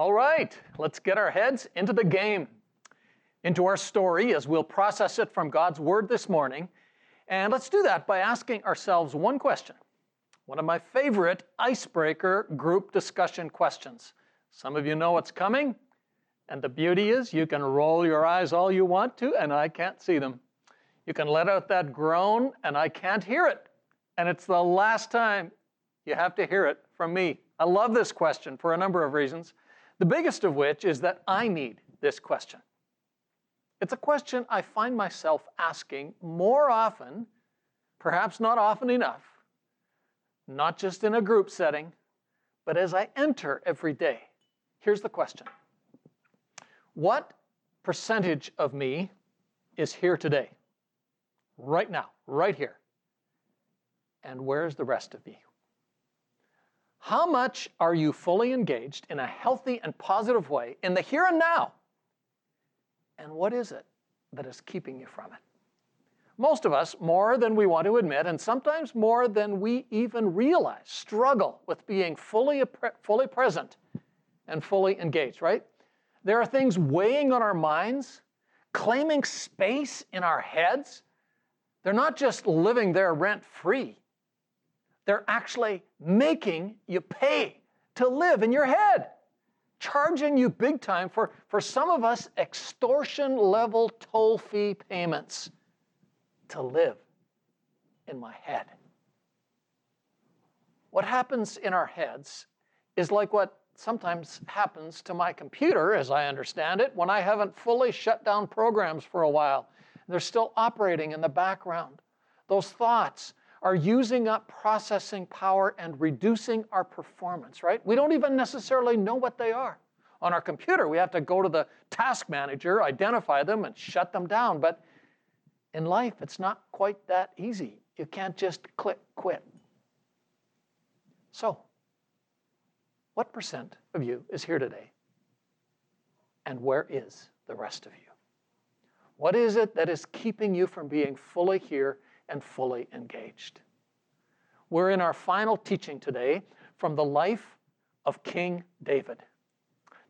All right, let's get our heads into the game, into our story as we'll process it from God's Word this morning. And let's do that by asking ourselves one question. One of my favorite icebreaker group discussion questions. Some of you know what's coming, and the beauty is you can roll your eyes all you want to, and I can't see them. You can let out that groan, and I can't hear it. And it's the last time you have to hear it from me. I love this question for a number of reasons. The biggest of which is that I need this question. It's a question I find myself asking more often, perhaps not often enough, not just in a group setting, but as I enter every day. Here's the question What percentage of me is here today? Right now, right here. And where's the rest of me? How much are you fully engaged in a healthy and positive way in the here and now? And what is it that is keeping you from it? Most of us, more than we want to admit, and sometimes more than we even realize, struggle with being fully, fully present and fully engaged, right? There are things weighing on our minds, claiming space in our heads. They're not just living there rent free, they're actually making you pay to live in your head, charging you big time for, for some of us, extortion level toll fee payments to live in my head. What happens in our heads is like what sometimes happens to my computer, as I understand it, when I haven't fully shut down programs for a while. They're still operating in the background. Those thoughts, are using up processing power and reducing our performance, right? We don't even necessarily know what they are. On our computer, we have to go to the task manager, identify them, and shut them down. But in life, it's not quite that easy. You can't just click quit. So, what percent of you is here today? And where is the rest of you? What is it that is keeping you from being fully here and fully engaged. We're in our final teaching today from the life of King David.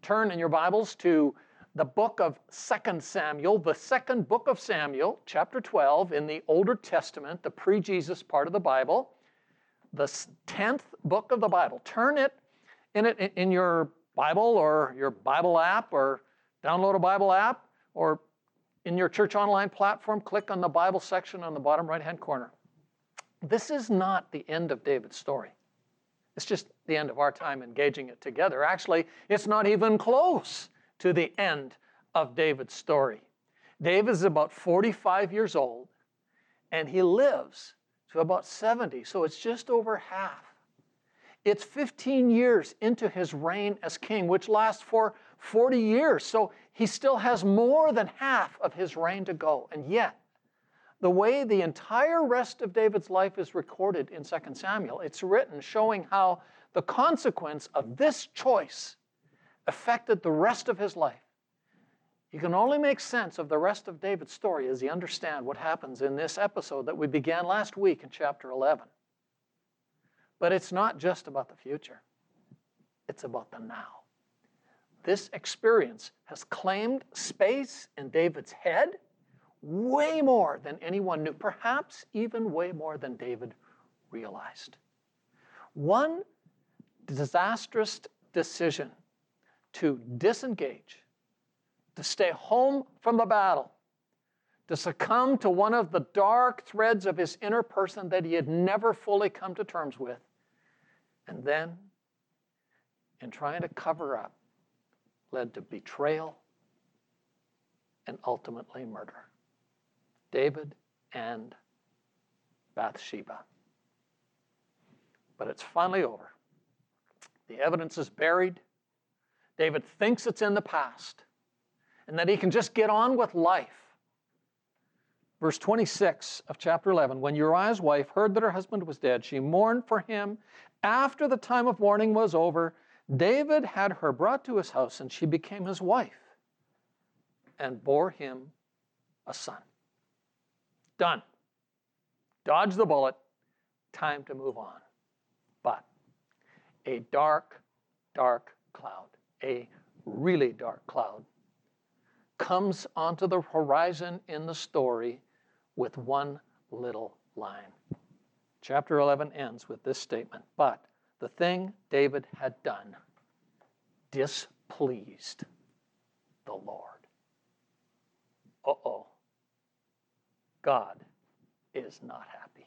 Turn in your Bibles to the book of 2 Samuel, the second book of Samuel, chapter 12 in the Older Testament, the pre Jesus part of the Bible, the 10th book of the Bible. Turn it in it in your Bible or your Bible app or download a Bible app or in your church online platform, click on the Bible section on the bottom right hand corner. This is not the end of David's story. It's just the end of our time engaging it together. Actually, it's not even close to the end of David's story. David is about 45 years old and he lives to about 70, so it's just over half. It's 15 years into his reign as king, which lasts for 40 years. So he still has more than half of his reign to go. And yet, the way the entire rest of David's life is recorded in 2 Samuel, it's written showing how the consequence of this choice affected the rest of his life. You can only make sense of the rest of David's story as you understand what happens in this episode that we began last week in chapter 11. But it's not just about the future, it's about the now. This experience has claimed space in David's head way more than anyone knew, perhaps even way more than David realized. One disastrous decision to disengage, to stay home from the battle, to succumb to one of the dark threads of his inner person that he had never fully come to terms with, and then, in trying to cover up, led to betrayal and ultimately murder. David and Bathsheba. But it's finally over. The evidence is buried. David thinks it's in the past and that he can just get on with life. Verse 26 of chapter 11 When Uriah's wife heard that her husband was dead, she mourned for him. After the time of mourning was over, David had her brought to his house, and she became his wife and bore him a son. Done. Dodge the bullet. Time to move on. But a dark, dark cloud, a really dark cloud, comes onto the horizon in the story with one little line. Chapter 11 ends with this statement But the thing David had done displeased the Lord. Uh oh. God is not happy.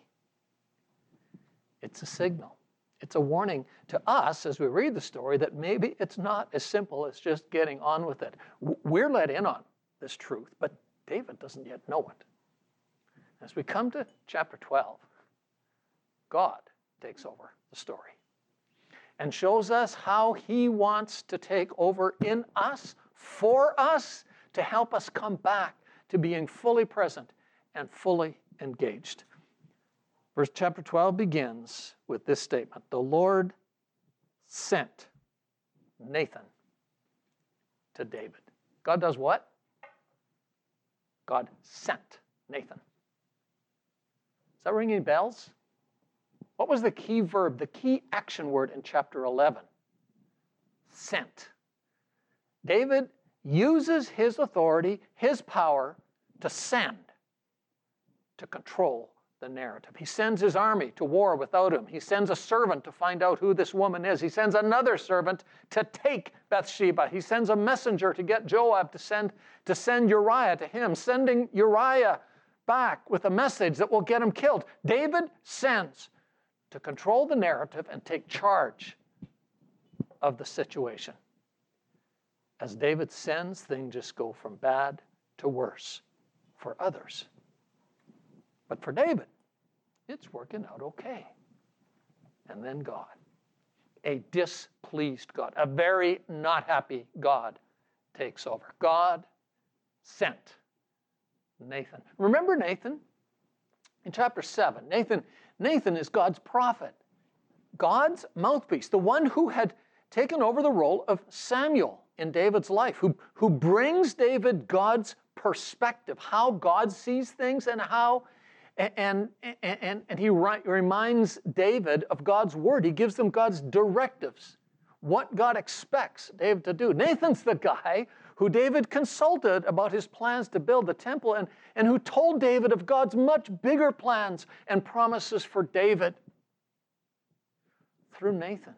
It's a signal. It's a warning to us as we read the story that maybe it's not as simple as just getting on with it. We're let in on this truth, but David doesn't yet know it. As we come to chapter 12, God takes over the story and shows us how he wants to take over in us, for us, to help us come back to being fully present and fully engaged. Verse chapter 12 begins with this statement The Lord sent Nathan to David. God does what? God sent Nathan. Does that ring any bells? What was the key verb, the key action word in chapter 11? Sent. David uses his authority, his power, to send, to control the narrative. He sends his army to war without him. He sends a servant to find out who this woman is. He sends another servant to take Bathsheba. He sends a messenger to get Joab to send to send Uriah to him, sending Uriah back with a message that will get him killed. David sends to control the narrative and take charge of the situation. As David sends, things just go from bad to worse for others. But for David, it's working out okay. And then God, a displeased God, a very not happy God takes over. God sent Nathan. Remember Nathan? In chapter 7, Nathan, Nathan is God's prophet, God's mouthpiece, the one who had taken over the role of Samuel in David's life, who, who brings David God's perspective, how God sees things and how and, and, and and he reminds David of God's word. He gives them God's directives, what God expects David to do. Nathan's the guy who David consulted about his plans to build the temple and, and who told David of God's much bigger plans and promises for David. Through Nathan,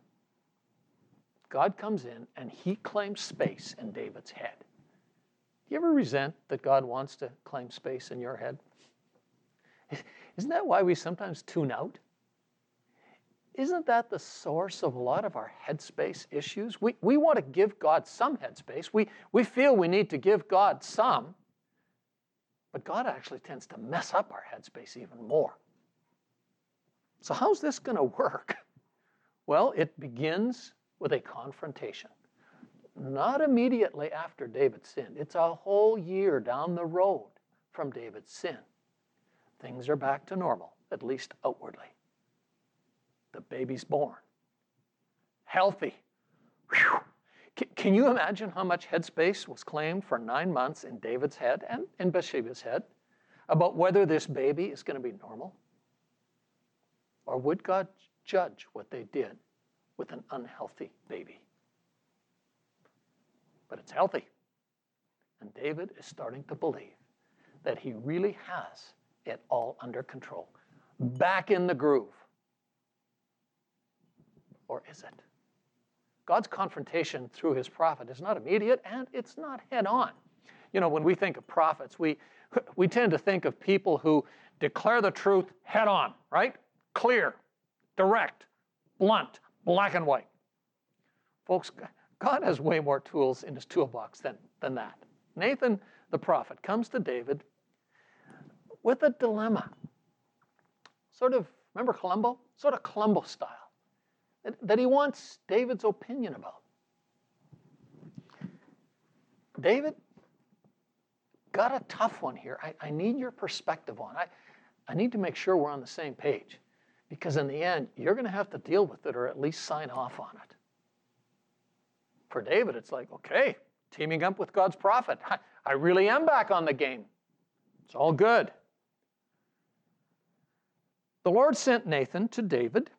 God comes in and he claims space in David's head. Do you ever resent that God wants to claim space in your head? Isn't that why we sometimes tune out? Isn't that the source of a lot of our headspace issues? We, we want to give God some headspace. We, we feel we need to give God some, but God actually tends to mess up our headspace even more. So, how's this going to work? Well, it begins with a confrontation. Not immediately after David sinned, it's a whole year down the road from David's sin. Things are back to normal, at least outwardly. The baby's born, healthy. Whew. Can you imagine how much headspace was claimed for nine months in David's head and in Bathsheba's head about whether this baby is going to be normal? Or would God judge what they did with an unhealthy baby? But it's healthy. And David is starting to believe that he really has it all under control. Back in the groove. Or is it? God's confrontation through his prophet is not immediate and it's not head on. You know, when we think of prophets, we, we tend to think of people who declare the truth head on, right? Clear, direct, blunt, black and white. Folks, God has way more tools in his toolbox than, than that. Nathan, the prophet, comes to David with a dilemma. Sort of, remember Columbo? Sort of Columbo style. That, he wants David's opinion about. David, got a tough one here. I, I need your perspective on. I, I need to make sure we're on the same page. Because in the end, you're going to have to deal with it or at least sign off on it. For David, it's like, okay, teaming up with God's prophet. I, I really am back on the game. It's all good. The Lord sent Nathan to David.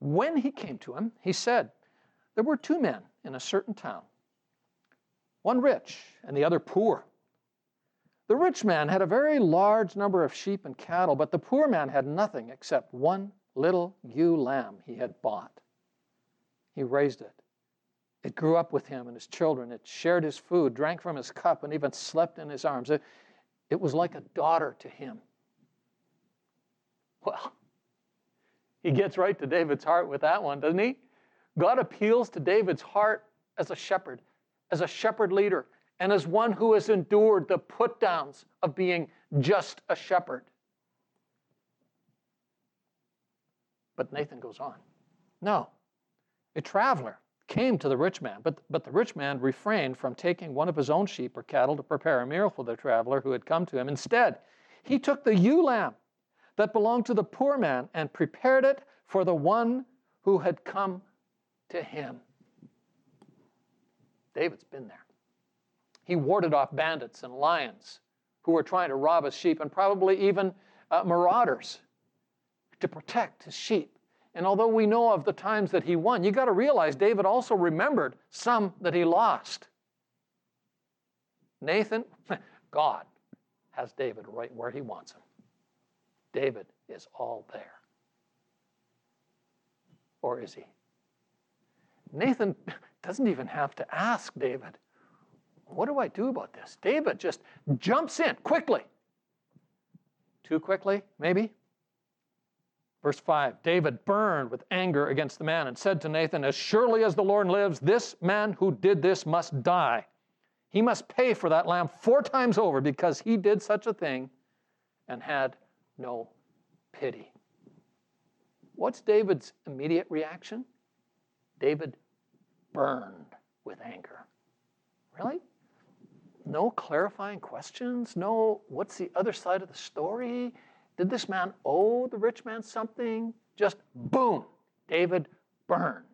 When he came to him, he said, There were two men in a certain town. one rich and the other poor. The rich man had a very large number of sheep and cattle, but the poor man had nothing except one little ewe lamb he had bought. He raised it. It grew up with him and his children. It shared his food, drank from his cup, and even slept in his arms. It, it was like a daughter to him. Well, he gets right to David's heart with that one, doesn't he? God appeals to David's heart as a shepherd, as a shepherd leader, and as one who has endured the put downs of being just a shepherd. But Nathan goes on. No, a traveler came to the rich man, but, but the rich man refrained from taking one of his own sheep or cattle to prepare a meal for the traveler who had come to him. Instead, he took the ewe lamb that belonged to the poor man and prepared it for the one who had come to him. David's been there. He warded off bandits and lions who were trying to rob his sheep, and probably even uh, marauders to protect his sheep. And although we know of the times that he won, you got to realize David also remembered some that he lost. Nathan, God has David right where he wants him. David is all there. Or is he? Nathan doesn't even have to ask David, What do I do about this? David just jumps in quickly. Too quickly, maybe? Verse 5 David burned with anger against the man and said to Nathan, As surely as the Lord lives, this man who did this must die. He must pay for that lamb four times over because he did such a thing and had no pity. What's David's immediate reaction? David burned with anger. Really? No clarifying questions? No, what's the other side of the story? Did this man owe the rich man something? Just boom, David burned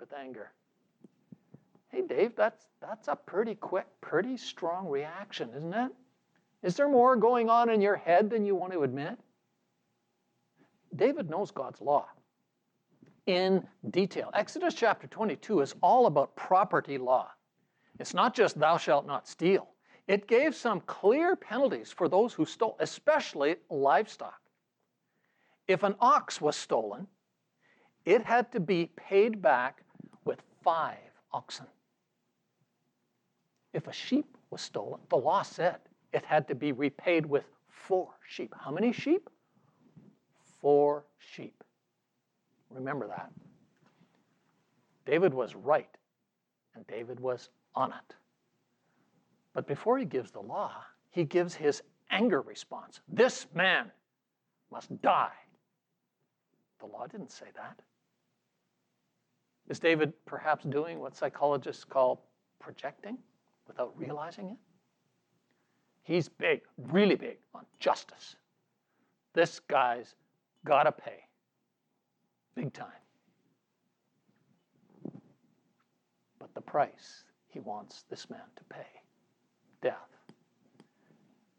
with anger. Hey, Dave, that's, that's a pretty quick, pretty strong reaction, isn't it? Is there more going on in your head than you want to admit? David knows God's law in detail. Exodus chapter 22 is all about property law. It's not just thou shalt not steal, it gave some clear penalties for those who stole, especially livestock. If an ox was stolen, it had to be paid back with five oxen. If a sheep was stolen, the law said it had to be repaid with four sheep. How many sheep? Four sheep. Remember that. David was right, and David was on it. But before he gives the law, he gives his anger response. This man must die. The law didn't say that. Is David perhaps doing what psychologists call projecting without realizing it? He's big, really big on justice. This guy's got to pay big time. But the price he wants this man to pay, death,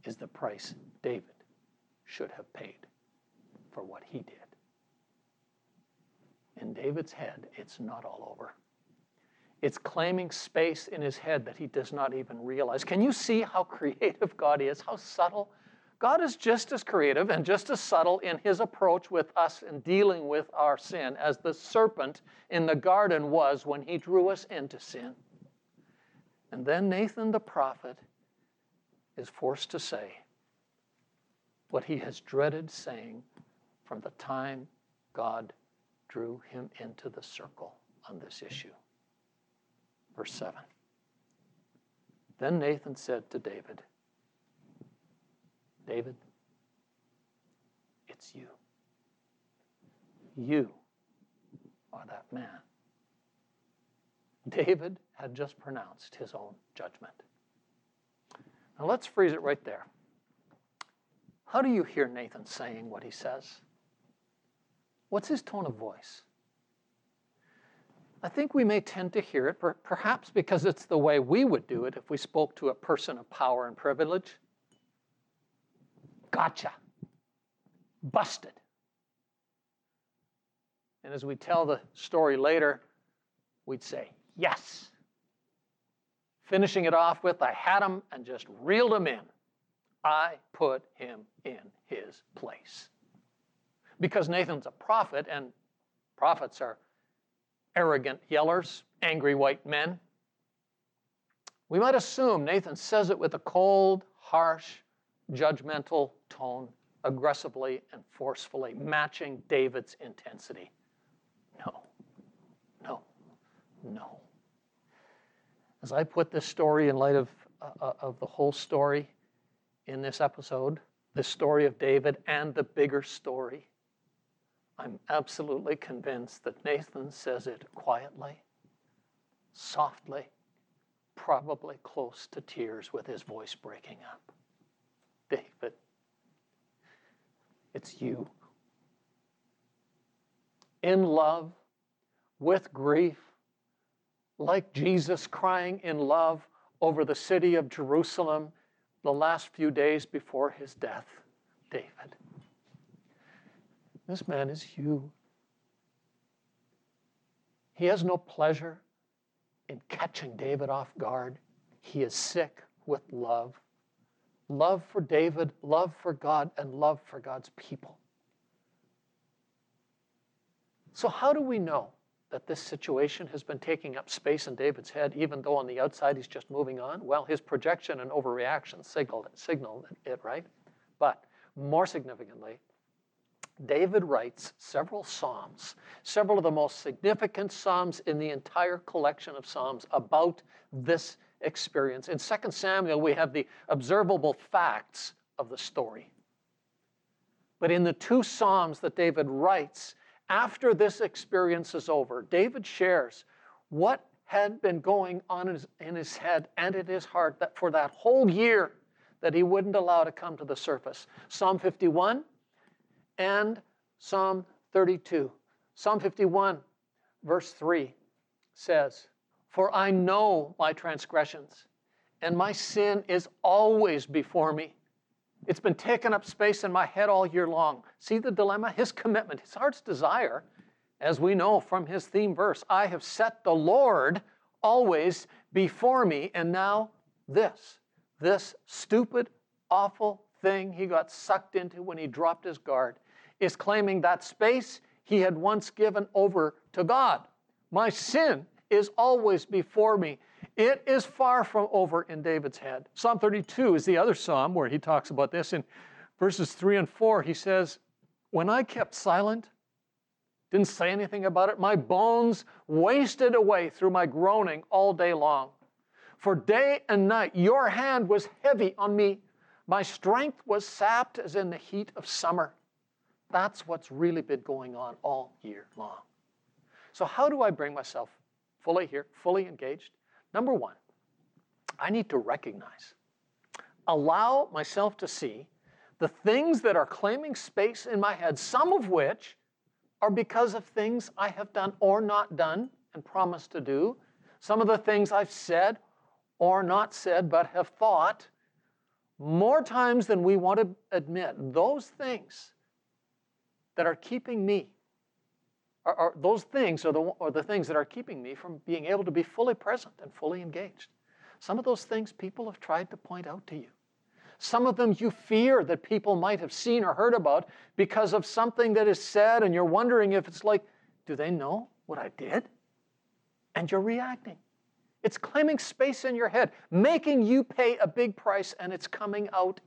is the price David should have paid for what he did. In David's head, it's not all over. It's claiming space in his head that he does not even realize. Can you see how creative God is, how subtle? God is just as creative and just as subtle in his approach with us in dealing with our sin as the serpent in the garden was when he drew us into sin. And then Nathan the prophet is forced to say what he has dreaded saying from the time God drew him into the circle on this issue. Verse 7. Then Nathan said to David, David, it's you. You are that man. David had just pronounced his own judgment. Now let's freeze it right there. How do you hear Nathan saying what he says? What's his tone of voice? I think we may tend to hear it, perhaps because it's the way we would do it if we spoke to a person of power and privilege. Gotcha. Busted. And as we tell the story later, we'd say, Yes. finishing it off with, I had him and just reeled him in. I put him in his place. Because Nathan's a prophet, and prophets are arrogant yellers, angry white men. We might assume Nathan says it with a cold, harsh, judgmental tone, aggressively and forcefully, matching David's intensity. No, no, no. As I put this story in light of, uh, uh of the whole story in this episode, the story of David and the bigger story, I'm absolutely convinced that Nathan says it quietly, softly, probably close to tears with his voice breaking up. David, it's you. In love, with grief, like Jesus crying in love over the city of Jerusalem the last few days before his death, David. This man is you. He has no pleasure in catching David off guard. He is sick with love love for David, love for God, and love for God's people. So, how do we know that this situation has been taking up space in David's head, even though on the outside he's just moving on? Well, his projection and overreaction signaled, signaled it, right? But more significantly, David writes several Psalms, several of the most significant Psalms in the entire collection of Psalms about this experience. In 2 Samuel, we have the observable facts of the story. But in the two Psalms that David writes, after this experience is over, David shares what had been going on in his, in his head and in his heart that for that whole year that he wouldn't allow to come to the surface. Psalm 51 and Psalm 32. Psalm 51, verse 3 says, For I know my transgressions, and my sin is always before me. It's been taking up space in my head all year long. See the dilemma? His commitment, his heart's desire, as we know from his theme verse I have set the Lord always before me, and now this, this stupid, awful thing he got sucked into when he dropped his guard is claiming that space he had once given over to God. My sin is always before me. It is far from over in David's head. Psalm 32 is the other psalm where he talks about this. In verses 3 and 4, he says, When I kept silent, didn't say anything about it, my bones wasted away through my groaning all day long. For day and night your hand was heavy on me. My strength was sapped as in the heat of summer. That's what's really been going on all year long. So, how do I bring myself fully here, fully engaged? Number one, I need to recognize, allow myself to see the things that are claiming space in my head, some of which are because of things I have done or not done and promised to do, some of the things I've said or not said but have thought more times than we want to admit. Those things that are keeping me, are, are those things are the, are the things that are keeping me from being able to be fully present and fully engaged. Some of those things people have tried to point out to you. Some of them you fear that people might have seen or heard about because of something that is said, and you're wondering if it's like, do they know what I did? And you're reacting. It's claiming space in your head, making you pay a big price, and it's coming out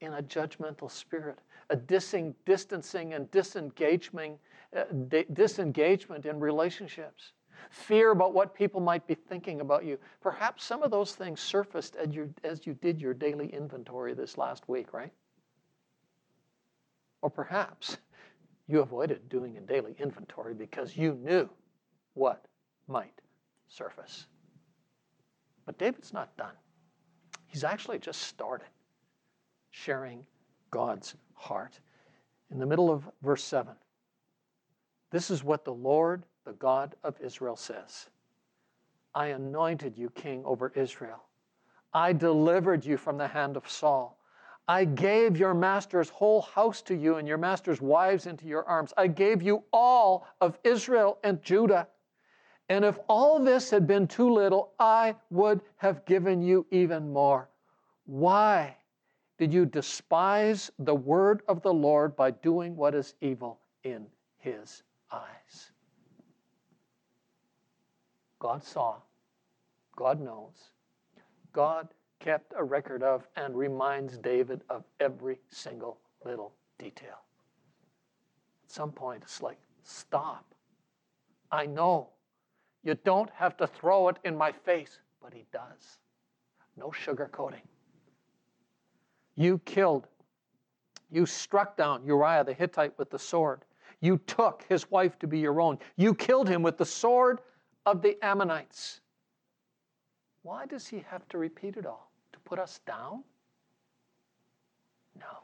in a judgmental spirit a distancing and disengagement, uh, disengagement in relationships, fear about what people might be thinking about you. Perhaps some of those things surfaced as you, as you did your daily inventory this last week, right? Or perhaps you avoided doing a daily inventory because you knew what might surface. But David's not done. He's actually just started sharing God's heart. In the middle of verse 7, this is what the Lord, the God of Israel, says I anointed you king over Israel. I delivered you from the hand of Saul. I gave your master's whole house to you and your master's wives into your arms. I gave you all of Israel and Judah. And if all this had been too little, I would have given you even more. Why did you despise the word of the Lord by doing what is evil in his eyes? God saw, God knows, God kept a record of and reminds David of every single little detail. At some point, it's like, stop. I know you don't have to throw it in my face, but he does. No sugarcoating. You killed, you struck down Uriah the Hittite with the sword. You took his wife to be your own. You killed him with the sword of the Ammonites. Why does he have to repeat it all? To put us down? No.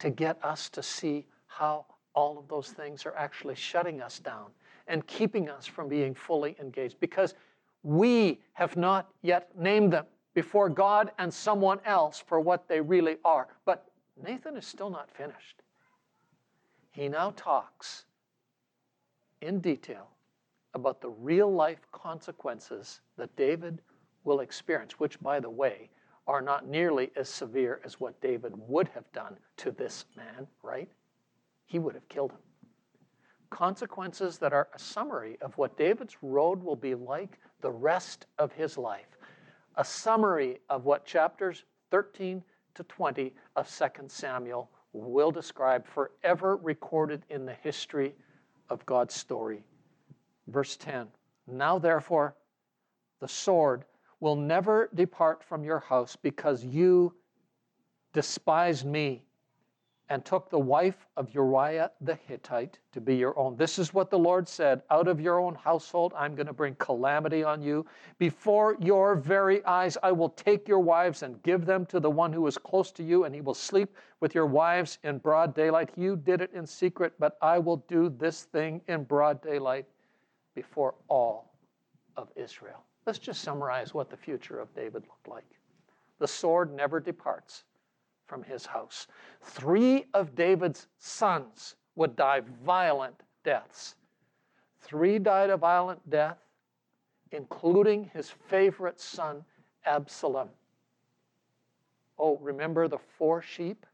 To get us to see how all of those things are actually shutting us down and keeping us from being fully engaged because we have not yet named them before God and someone else for what they really are. But Nathan is still not finished. He now talks in detail about the real life consequences that David will experience, which, by the way, are not nearly as severe as what David would have done to this man, right? He would have killed him consequences that are a summary of what David's road will be like the rest of his life. A summary of what chapters 13 to 20 of 2 Samuel will describe, forever recorded in the history of God's story. Verse 10 Now therefore, the sword will never depart from your house because you despised me and took the wife of Uriah the Hittite to be your own. This is what the Lord said Out of your own household, I'm going to bring calamity on you. Before your very eyes, I will take your wives and give them to the one who is close to you, and he will sleep with your wives in broad daylight. You did it in secret, but I will do this thing in broad daylight before all of Israel. Let's just summarize what the future of David looked like. The sword never departs from his house. Three of David's sons would die violent deaths. Three died a violent death, including his favorite son, Absalom. Oh, remember the four sheep?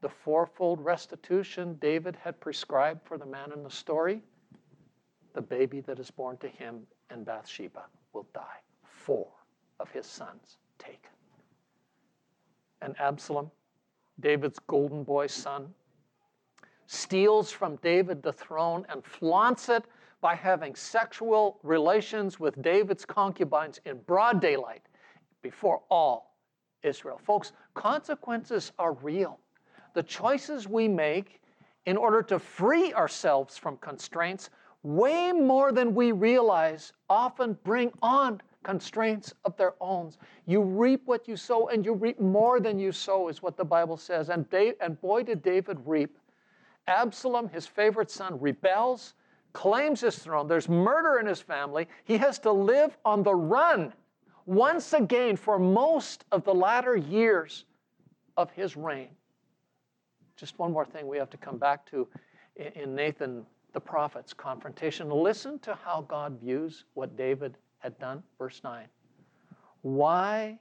The fourfold restitution David had prescribed for the man in the story? The baby that is born to him in Bathsheba will die. Four of his sons taken and Absalom, David's golden boy son, steals from David the throne and flaunts it by having sexual relations with David's concubines in broad daylight before all Israel. Folks, consequences are real. The choices we make in order to free ourselves from constraints, way more than we realize, often bring on constraints of their own. You reap what you sow, and you reap more than you sow, is what the Bible says. And, Dave, and boy, did David reap. Absalom, his favorite son, rebels, claims his throne. There's murder in his family. He has to live on the run once again for most of the latter years of his reign. Just one more thing we have to come back to in Nathan the prophet's confrontation. Listen to how God views what David had done. Verse 9. Why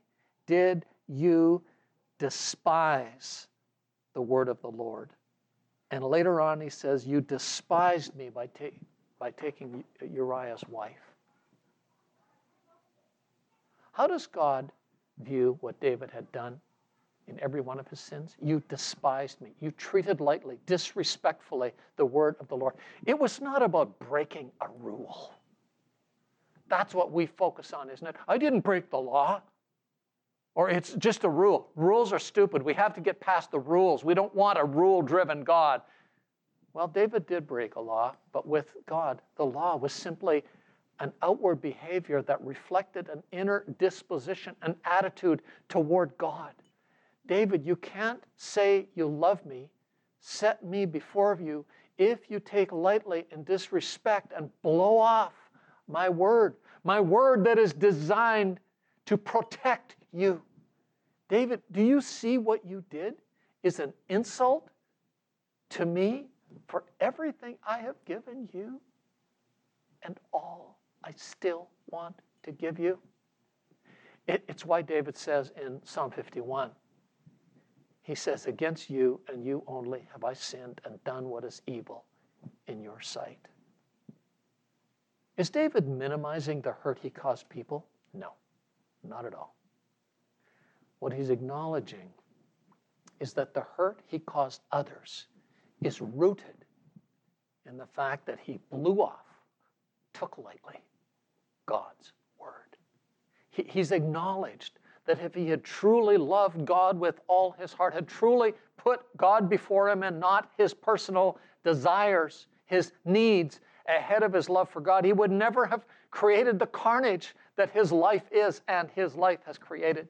did you despise the word of the Lord? And later on, he says, You despised me by, ta- by taking Uriah's wife. How does God view what David had done in every one of his sins? You despised me. You treated lightly, disrespectfully the word of the Lord. It was not about breaking a rule. That's what we focus on, isn't it? I didn't break the law. Or it's just a rule. Rules are stupid. We have to get past the rules. We don't want a rule driven God. Well, David did break a law, but with God, the law was simply an outward behavior that reflected an inner disposition, an attitude toward God. David, you can't say you love me, set me before you, if you take lightly and disrespect and blow off my word, my word that is designed to protect you. David, do you see what you did is an insult to me for everything I have given you? and all I still want to give you? It, it's why David says in Psalm 51 he says, Against you and you only have I sinned and done what is evil in your sight. Is David minimizing the hurt he caused people? No, not at all. What he's acknowledging is that the hurt he caused others is rooted in the fact that he blew off, took lightly God's word. He, he's acknowledged that if he had truly loved God with all his heart, had truly put God before him and not his personal desires, his needs ahead of his love for God, he would never have created the carnage that his life is and his life has created.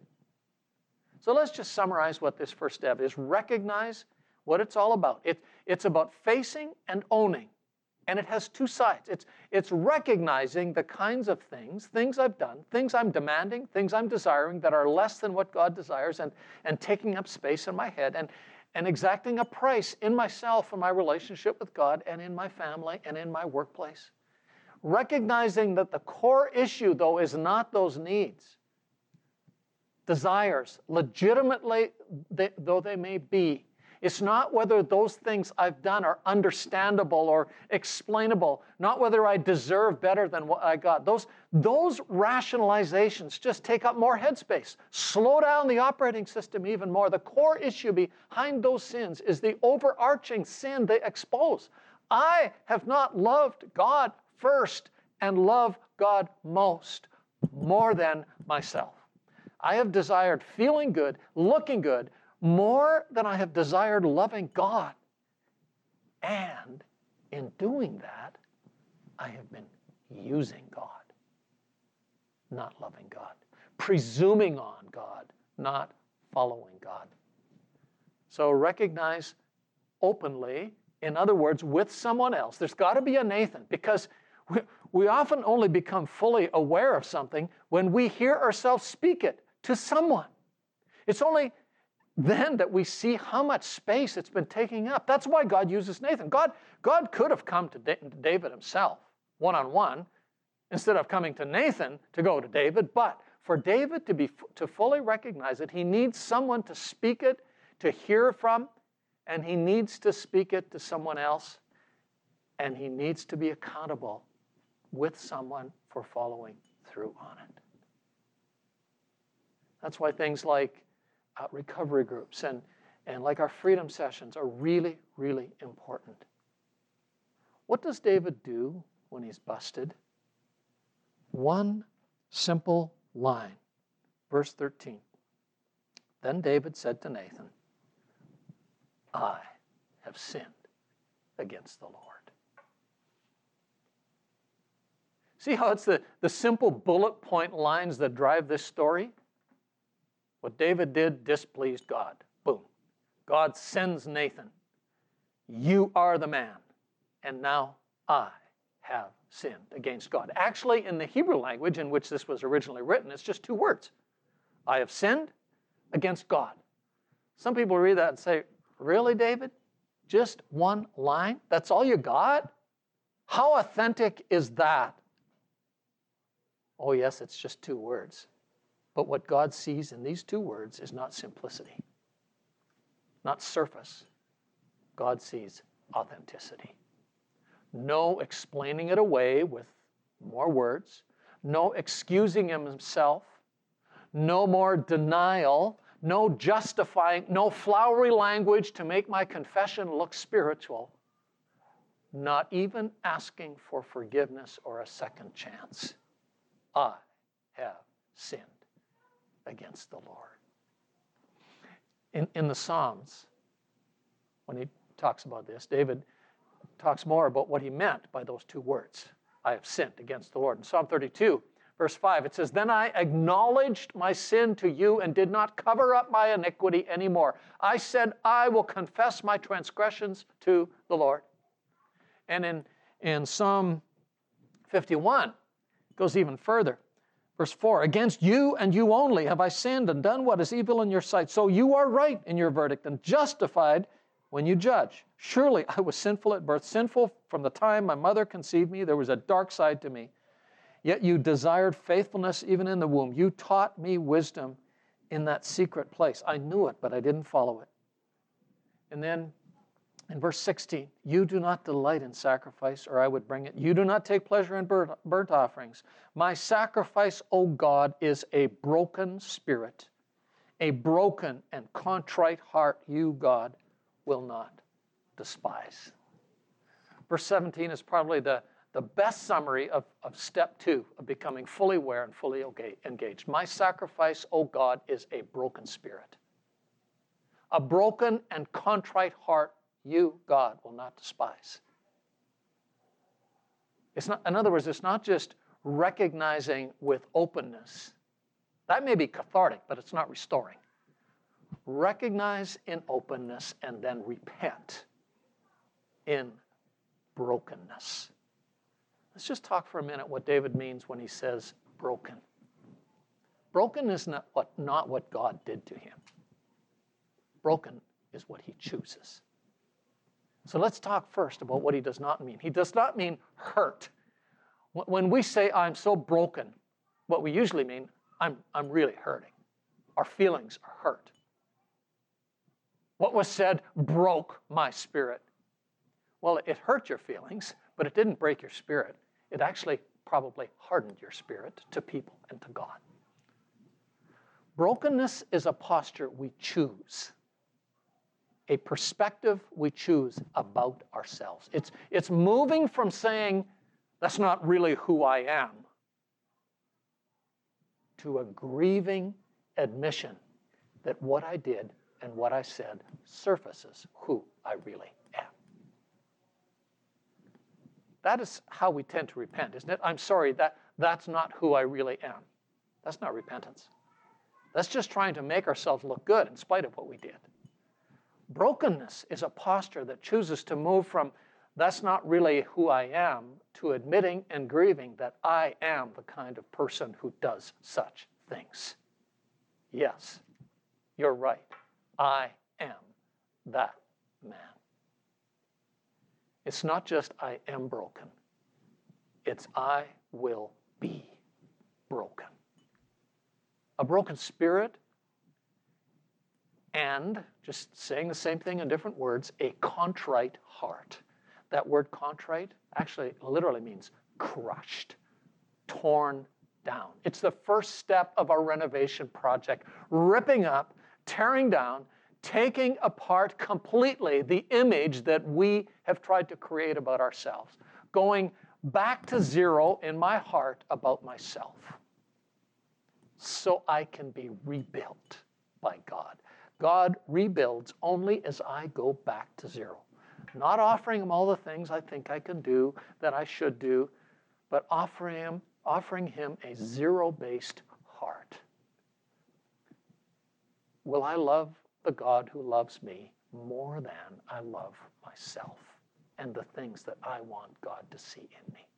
So let's just summarize what this first step is recognize what it's all about. It, it's about facing and owning and it has two sides. It's, it's recognizing the kinds of things, things I've done, things I'm demanding, things I'm desiring that are less than what God desires, and, and taking up space in my head and, and exacting a price in myself and my relationship with God and in my family and in my workplace. Recognizing that the core issue, though, is not those needs, desires, legitimately they, though they may be, it's not whether those things I've done are understandable or explainable, not whether I deserve better than what I got. Those, those rationalizations just take up more headspace, slow down the operating system even more. The core issue behind those sins is the overarching sin they expose. I have not loved God first and love God most, more than myself. I have desired feeling good, looking good, more than I have desired loving God. And in doing that, I have been using God, not loving God, presuming on God, not following God. So recognize openly, in other words, with someone else. There's got to be a Nathan because we, we often only become fully aware of something when we hear ourselves speak it to someone. It's only then that we see how much space it's been taking up. That's why God uses Nathan. God, God could have come to David himself, one on one, instead of coming to Nathan to go to David. But for David to, be, to fully recognize it, he needs someone to speak it, to hear from, and he needs to speak it to someone else, and he needs to be accountable with someone for following through on it. That's why things like uh, recovery groups and, and like our freedom sessions are really, really important. What does David do when he's busted? One simple line, verse 13. Then David said to Nathan, I have sinned against the Lord. See how it's the, the simple bullet point lines that drive this story? What David did displeased God. Boom. God sends Nathan. You are the man. And now I have sinned against God. Actually, in the Hebrew language in which this was originally written, it's just two words I have sinned against God. Some people read that and say, Really, David? Just one line? That's all you got? How authentic is that? Oh, yes, it's just two words. But what God sees in these two words is not simplicity, not surface. God sees authenticity. No explaining it away with more words, no excusing himself, no more denial, no justifying, no flowery language to make my confession look spiritual, not even asking for forgiveness or a second chance. I have sinned against the Lord. In, in the Psalms, when he talks about this, David talks more about what he meant by those two words I have sinned against the Lord. In Psalm 32, verse 5, it says, Then I acknowledged my sin to you and did not cover up my iniquity anymore. I said, I will confess my transgressions to the Lord. And in, in Psalm 51, it goes even further. Verse 4 Against you and you only have I sinned and done what is evil in your sight. So you are right in your verdict and justified when you judge. Surely I was sinful at birth, sinful from the time my mother conceived me. There was a dark side to me. Yet you desired faithfulness even in the womb. You taught me wisdom in that secret place. I knew it, but I didn't follow it. And then in verse 16, you do not delight in sacrifice, or I would bring it. You do not take pleasure in burnt offerings. My sacrifice, O God, is a broken spirit. A broken and contrite heart, you, God, will not despise. Verse 17 is probably the, the best summary of, of step two of becoming fully aware and fully engaged. My sacrifice, O God, is a broken spirit. A broken and contrite heart, you, God, will not despise. It's not, in other words, it's not just recognizing with openness. That may be cathartic, but it's not restoring recognize in openness, and then repent in brokenness. Let's just talk for a minute what David means when he says broken. Broken is not what, not what God did to him, broken is what he chooses. So let's talk first about what he does not mean. He does not mean hurt. When we say, I'm so broken, what we usually mean, I'm, I'm really hurting. Our feelings are hurt. What was said broke my spirit. Well, it hurt your feelings, but it didn't break your spirit. It actually probably hardened your spirit to people and to God. Brokenness is a posture we choose, a perspective we choose about ourselves. It's, it's moving from saying, that's not really who I am, to a grieving admission that what I did and what I said surfaces who I really am. That is how we tend to repent, isn't it? I'm sorry, that, that's not who I really am. That's not repentance. That's just trying to make ourselves look good in spite of what we did. Brokenness is a posture that chooses to move from that's not really who I am to admitting and grieving that I am the kind of person who does such things. Yes, you're right. I am that man. It's not just I am broken, it's I will be broken. A broken spirit and, just saying the same thing in different words, a contrite heart. That word contrite actually literally means crushed, torn down. It's the first step of our renovation project, ripping up tearing down, taking apart completely the image that we have tried to create about ourselves, going back to zero in my heart about myself so I can be rebuilt by God. God rebuilds only as I go back to zero. Not offering him all the things I think I can do that I should do, but offering him, offering him a zero based heart. Will I love the God who loves me more than I love myself and the things that I want God to see in me?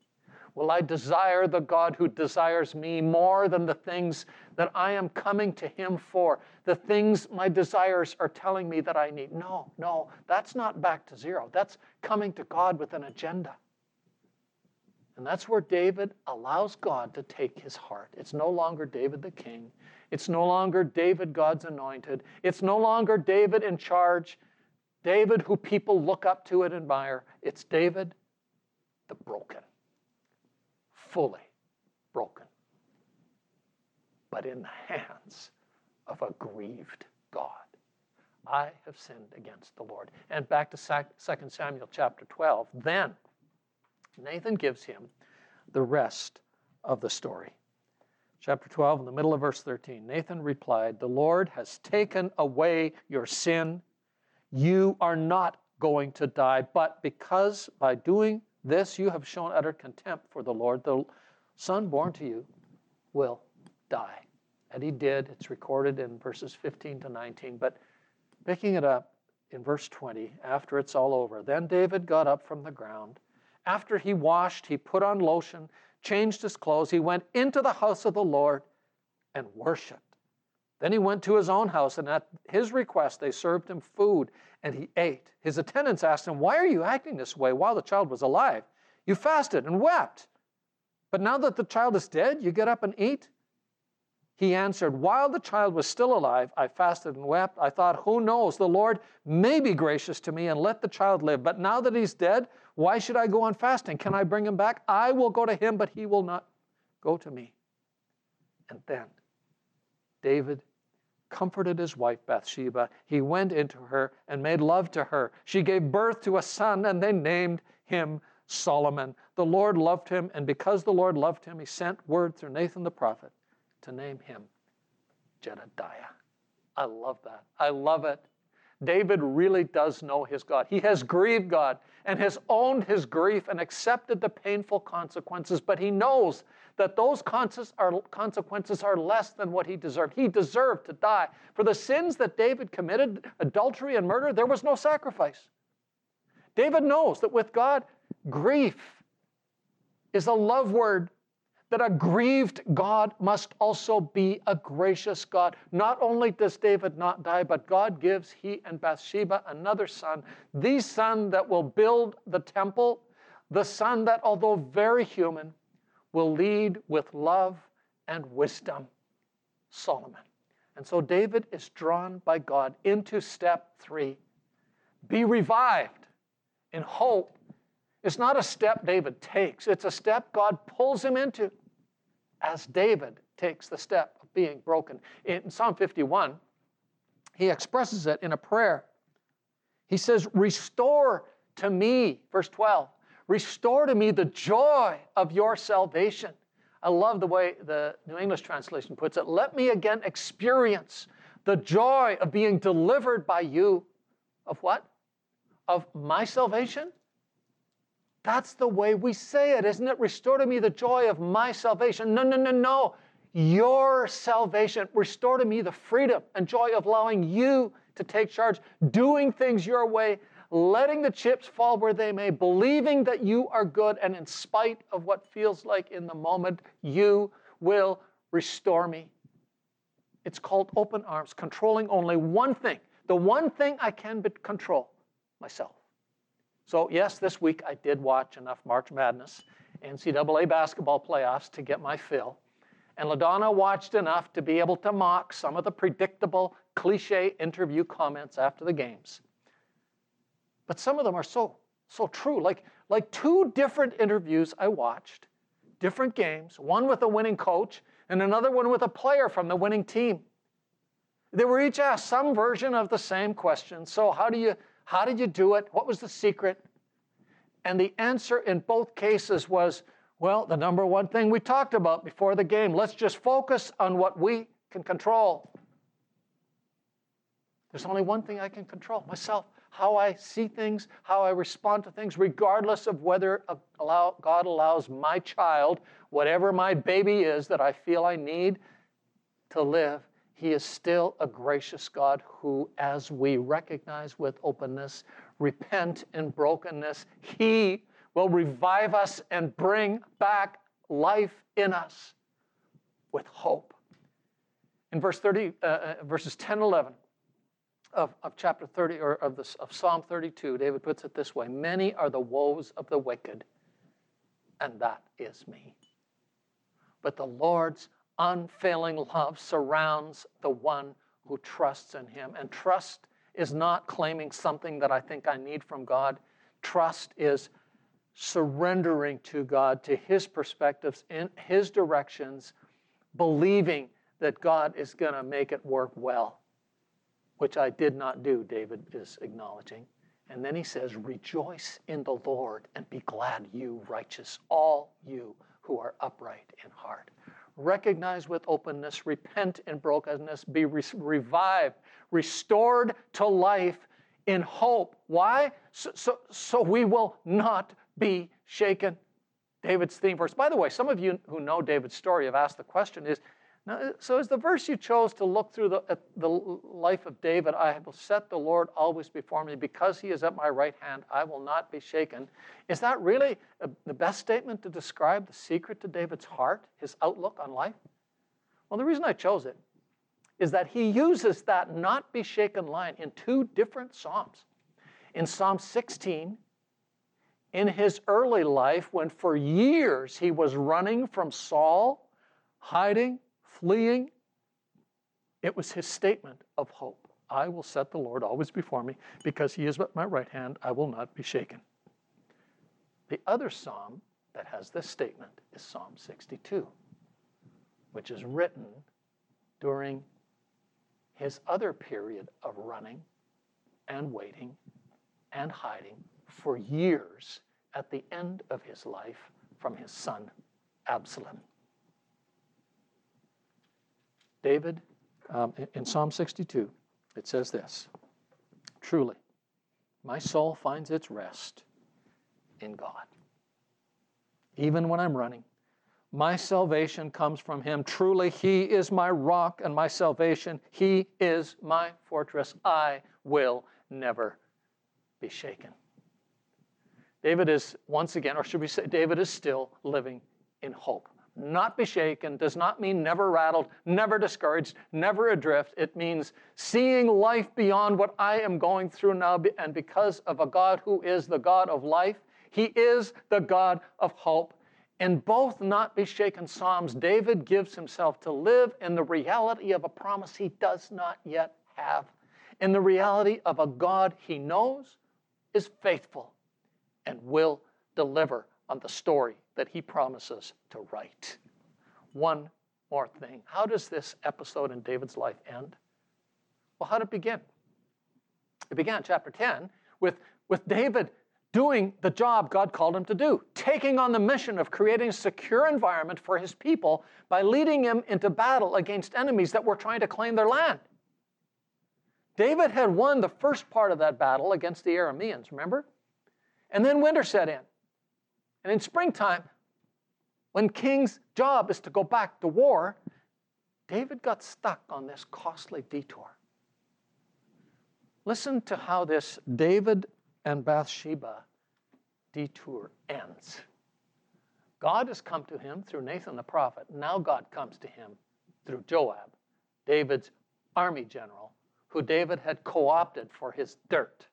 Will I desire the God who desires me more than the things that I am coming to Him for? The things my desires are telling me that I need? No, no, that's not back to zero. That's coming to God with an agenda. And that's where David allows God to take his heart. It's no longer David the king. It's no longer David, God's anointed. It's no longer David in charge, David who people look up to and admire. It's David the broken, fully broken, but in the hands of a grieved God. I have sinned against the Lord. And back to 2 Samuel chapter 12. Then Nathan gives him the rest of the story chapter 12, in the middle of verse 13. Nathan replied, The Lord has taken away your sin. You are not going to die, but because by doing this you have shown utter contempt for the Lord, the son born to you will die. And he did. It's recorded in verses 15 to 19. But picking it up in verse 20, after it's all over, then David got up from the ground. After he washed, he put on lotion changed his clothes, he went into the house of the Lord and worshiped Then he went to his own house, and at his request, they served him food, and he ate. His attendants asked him, Why are you acting this way while the child was alive? You fasted and wept. But now that the child is dead, you get up and eat? He answered, While the child was still alive, I fasted and wept. I thought, Who knows? The Lord may be gracious to me and let the child live. But now that he's dead, why should I go on fasting? Can I bring him back? I will go to him, but he will not go to me. And then David comforted his wife Bathsheba. He went into her and made love to her. She gave birth to a son, and they named him Solomon. The Lord loved him, and because the Lord loved him, he sent word through Nathan the prophet to name him Jedediah. I love that. I love it. David really does know his God. He has grieved God and has owned his grief and accepted the painful consequences, but he knows that those consequences are less than what he deserved. He deserved to die. For the sins that David committed, adultery and murder, there was no sacrifice. David knows that with God, grief is a love word that a grieved God must also be a gracious God. Not only does David not die, but God gives he and Bathsheba another son, the son that will build the temple, the son that, although very human, will lead with love and wisdom, Solomon. And so David is drawn by God into step three be revived in hope. It's not a step David takes, it's a step God pulls him into as David takes the step of being broken. In Psalm 51, he expresses it in a prayer. He says, Restore to me, verse 12, restore to me the joy of your salvation. I love the way the New English translation puts it. Let me again experience the joy of being delivered by you. Of what? Of my salvation? That's the way we say it, isn't it? Restore to me the joy of my salvation. No, no, no, no. Your salvation. Restore to me the freedom and joy of allowing you to take charge, doing things your way, letting the chips fall where they may, believing that you are good, and in spite of what feels like in the moment, you will restore me. It's called open arms, controlling only one thing. The one thing I can control myself. So, yes, this week I did watch enough March Madness, NCAA basketball playoffs to get my fill. And LaDonna watched enough to be able to mock some of the predictable cliche interview comments after the games. But some of them are so, so true. Like, like two different interviews I watched, different games, one with a winning coach and another one with a player from the winning team. They were each asked some version of the same question. So, how do you how did you do it? What was the secret? And the answer in both cases was, well, the number one thing we talked about before the game let's just focus on what we can control. There's only one thing I can control myself how I see things, how I respond to things, regardless of whether God allows my child, whatever my baby is that I feel I need to live, he is still a gracious God who, as we recognize with openness, repent in brokenness, He will revive us and bring back life in us with hope. In verse 30, uh, uh verses 10 11 of, of chapter 30, or of, this, of Psalm 32, David puts it this way Many are the woes of the wicked, and that is me. But the Lord's unfailing love surrounds the one who trusts in him. And trust is not claiming something that I think I need from God. Trust is surrendering to God, to his perspectives, in his directions, believing that God is going to make it work well, which I did not do, David is acknowledging. And then he says, Rejoice in the Lord and be glad, you righteous, all you who are upright in heart recognize with openness, repent in brokenness, be re- revived, restored to life in hope. Why? So, so, so we will not be shaken. David's theme verse. By the way, some of you who know David's story have asked the question is now, uh, so is the verse you chose to look through the, the life of David, I will set the Lord always before me. Because he is at my right hand, I will not be shaken. Is that really a, the best statement to describe the secret to David's heart, his outlook on life? Well, the reason I chose it is that he uses that not be shaken line in two different Psalms. In Psalm 16, in his early life, when for years he was running from Saul, hiding, fleeing, it was his statement of hope. I will set the Lord always before me, because he is at my right hand, I will not be shaken. The other psalm that has this statement is Psalm 62, which is written during his other period of running and waiting and hiding for years at the end of his life from his son Absalom. David, um, in Psalm 62, it says this Truly, my soul finds its rest in God. Even when I'm running, my salvation comes from him. Truly, he is my rock and my salvation. He is my fortress. I will never be shaken. David is once again, or should we say, David is still living in hope. Not be shaken does not mean never rattled, never discouraged, never adrift. It means seeing life beyond what I am going through now, and because of a God who is the God of life, He is the God of hope. In both not be shaken Psalms, David gives himself to live in the reality of a promise he does not yet have, in the reality of a God he knows is faithful and will deliver on the story that he promises to write. One more thing. How does this episode in David's life end? Well, how did it begin? It began, chapter 10, with, with David doing the job God called him to do, taking on the mission of creating a secure environment for his people by leading him into battle against enemies that were trying to claim their land. David had won the first part of that battle against the Arameans, remember? And then winter set in. And in springtime, when king's job is to go back to war, David got stuck on this costly detour. Listen to how this David and Bathsheba detour ends. God has come to him through Nathan the prophet. Now God comes to him through Joab, David's army general, who David had co opted for his dirt.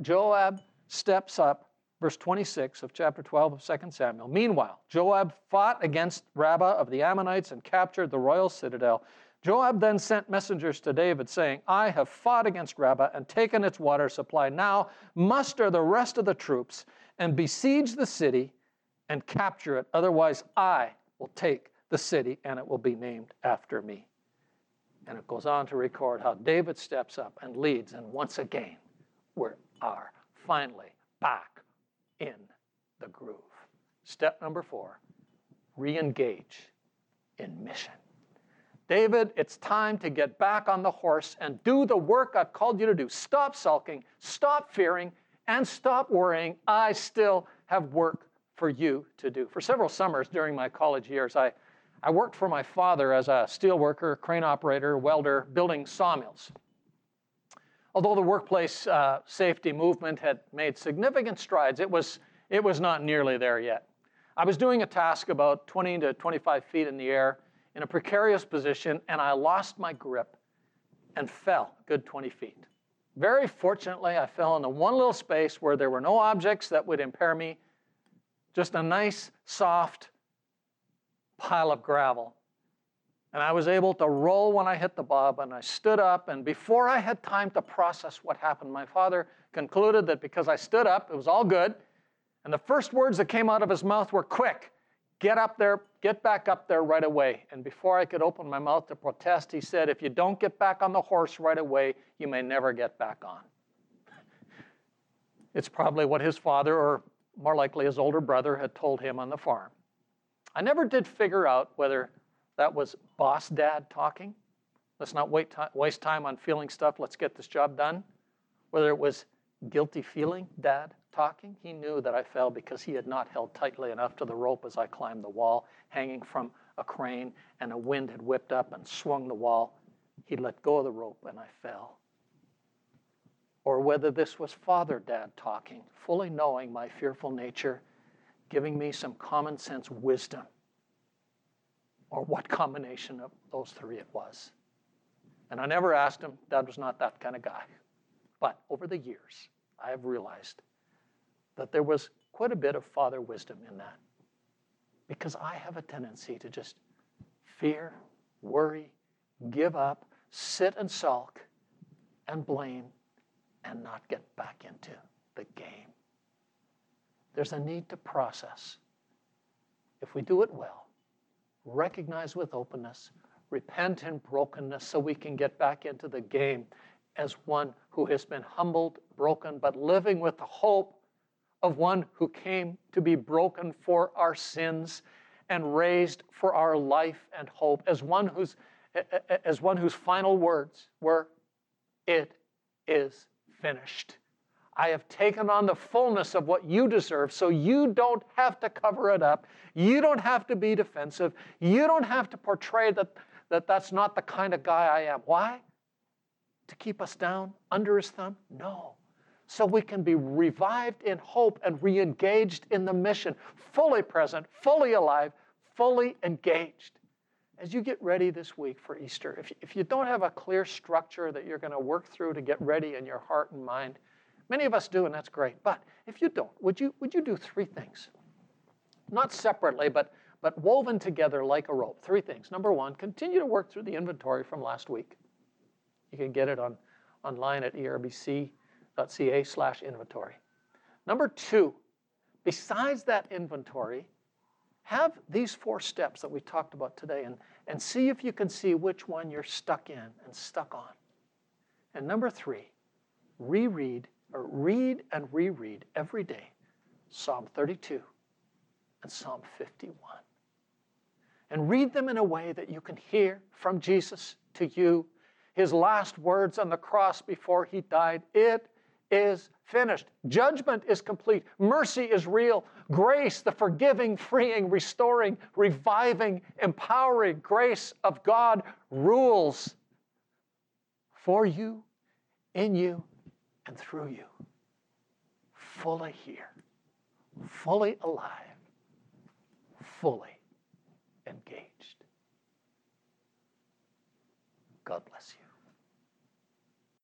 Joab steps up, verse 26 of chapter 12 of 2 Samuel. Meanwhile, Joab fought against Rabbah of the Ammonites and captured the royal citadel. Joab then sent messengers to David, saying, I have fought against Rabbah and taken its water supply. Now muster the rest of the troops and besiege the city and capture it. Otherwise, I will take the city and it will be named after me. And it goes on to record how David steps up and leads, and once again, we are finally back in the groove. Step number four re engage in mission. David, it's time to get back on the horse and do the work I've called you to do. Stop sulking, stop fearing, and stop worrying. I still have work for you to do. For several summers during my college years, I, I worked for my father as a steel worker, crane operator, welder, building sawmills. Although the workplace uh, safety movement had made significant strides, it was, it was not nearly there yet. I was doing a task about 20 to 25 feet in the air in a precarious position, and I lost my grip and fell a good 20 feet. Very fortunately, I fell into one little space where there were no objects that would impair me, just a nice, soft pile of gravel. And I was able to roll when I hit the bob, and I stood up. And before I had time to process what happened, my father concluded that because I stood up, it was all good. And the first words that came out of his mouth were quick Get up there, get back up there right away. And before I could open my mouth to protest, he said, If you don't get back on the horse right away, you may never get back on. It's probably what his father, or more likely his older brother, had told him on the farm. I never did figure out whether that was boss dad talking. Let's not wait waste time on feeling stuff. Let's get this job done. Whether it was guilty feeling dad talking. He knew that I fell because he had not held tightly enough to the rope as I climbed the wall, hanging from a crane, and a wind had whipped up and swung the wall. He let go of the rope and I fell. Or whether this was Father Dad talking, fully knowing my fearful nature, giving me some common sense wisdom. Or what combination of those three it was. And I never asked him, Dad was not that kind of guy. But over the years, I have realized that there was quite a bit of father wisdom in that. Because I have a tendency to just fear, worry, give up, sit and sulk, and blame, and not get back into the game. There's a need to process. If we do it well, recognize with openness, repent in brokenness so we can get back into the game as one who has been humbled, broken, but living with the hope of one who came to be broken for our sins and raised for our life and hope, as one whose, as one whose final words were, It is finished. I have taken on the fullness of what you deserve, so you don't have to cover it up. You don't have to be defensive. You don't have to portray that, that that's not the kind of guy I am. Why? To keep us down under his thumb? No so we can be revived in hope and re engaged in the mission, fully present, fully alive, fully engaged. As you get ready this week for Easter, if, if you don't have a clear structure that you're going to work through to get ready in your heart and mind, many of us do, and that's great. But if you don't, would you, would you do three things? Not separately, but, but woven together like a rope. Three things. Number one, continue to work through the inventory from last week. You can get it on, online at erbc.ca slash inventory. Number two, besides that inventory, have these four steps that we talked about today and, and see if you can see which one you're stuck in and stuck on. And number three, reread read and reread every day Psalm 32 and Psalm 51. And read them in a way that you can hear from Jesus to you his last words on the cross before he died. It is finished. Judgment is complete. Mercy is real. Grace, the forgiving, freeing, restoring, reviving, empowering grace of God rules for you, in you, and through you. Fully here, fully alive, fully engaged. God bless you.